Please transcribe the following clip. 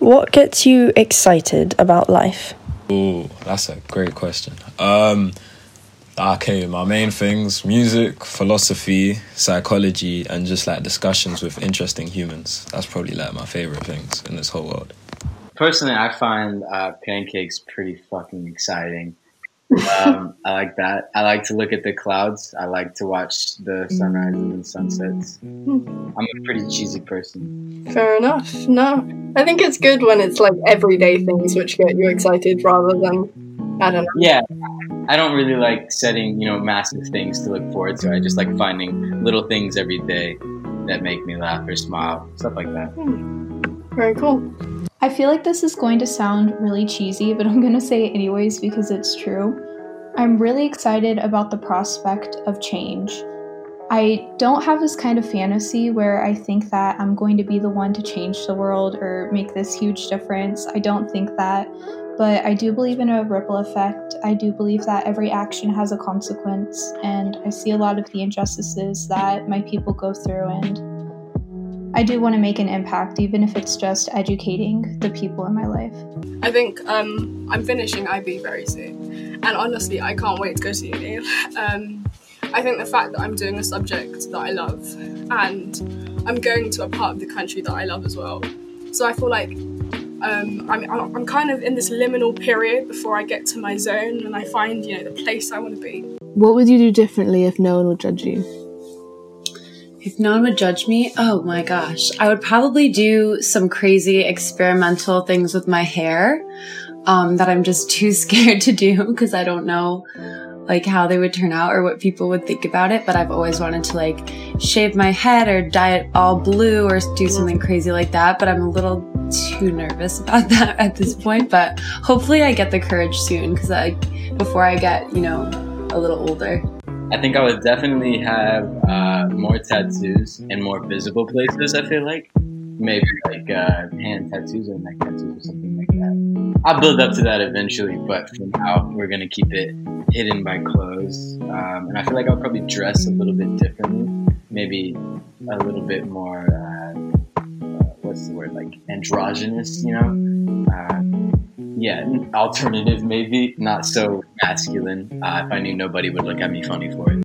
What gets you excited about life? Ooh, that's a great question. Um, okay, my main things music, philosophy, psychology, and just like discussions with interesting humans. That's probably like my favorite things in this whole world. Personally, I find uh, pancakes pretty fucking exciting. Um, I like that. I like to look at the clouds. I like to watch the sunrises and sunsets. I'm a pretty cheesy person. Fair enough. No, I think it's good when it's like everyday things which get you excited rather than, I don't know. Yeah, I don't really like setting, you know, massive things to look forward to. I just like finding little things every day that make me laugh or smile, stuff like that. Very cool. I feel like this is going to sound really cheesy, but I'm going to say it anyways because it's true. I'm really excited about the prospect of change. I don't have this kind of fantasy where I think that I'm going to be the one to change the world or make this huge difference. I don't think that, but I do believe in a ripple effect. I do believe that every action has a consequence, and I see a lot of the injustices that my people go through, and I do want to make an impact, even if it's just educating the people in my life. I think um, I'm finishing IB very soon, and honestly, I can't wait to go to uni. Um, I think the fact that I'm doing a subject that I love, and I'm going to a part of the country that I love as well. So I feel like um, I'm, I'm kind of in this liminal period before I get to my zone and I find, you know, the place I want to be. What would you do differently if no one would judge you? If no one would judge me, oh my gosh, I would probably do some crazy experimental things with my hair um, that I'm just too scared to do because I don't know like how they would turn out or what people would think about it. But I've always wanted to like shave my head or dye it all blue or do something crazy like that. But I'm a little too nervous about that at this point. But hopefully I get the courage soon because I before I get you know a little older. I think I would definitely have uh, more tattoos in more visible places. I feel like maybe like uh, hand tattoos or neck tattoos or something like that. I'll build up to that eventually, but for now we're gonna keep it hidden by clothes. Um, and I feel like I'll probably dress a little bit differently, maybe a little bit more. Uh, uh, what's the word like androgynous? You know. Yeah, alternative maybe, not so masculine. Uh, if I knew nobody would look at me funny for it.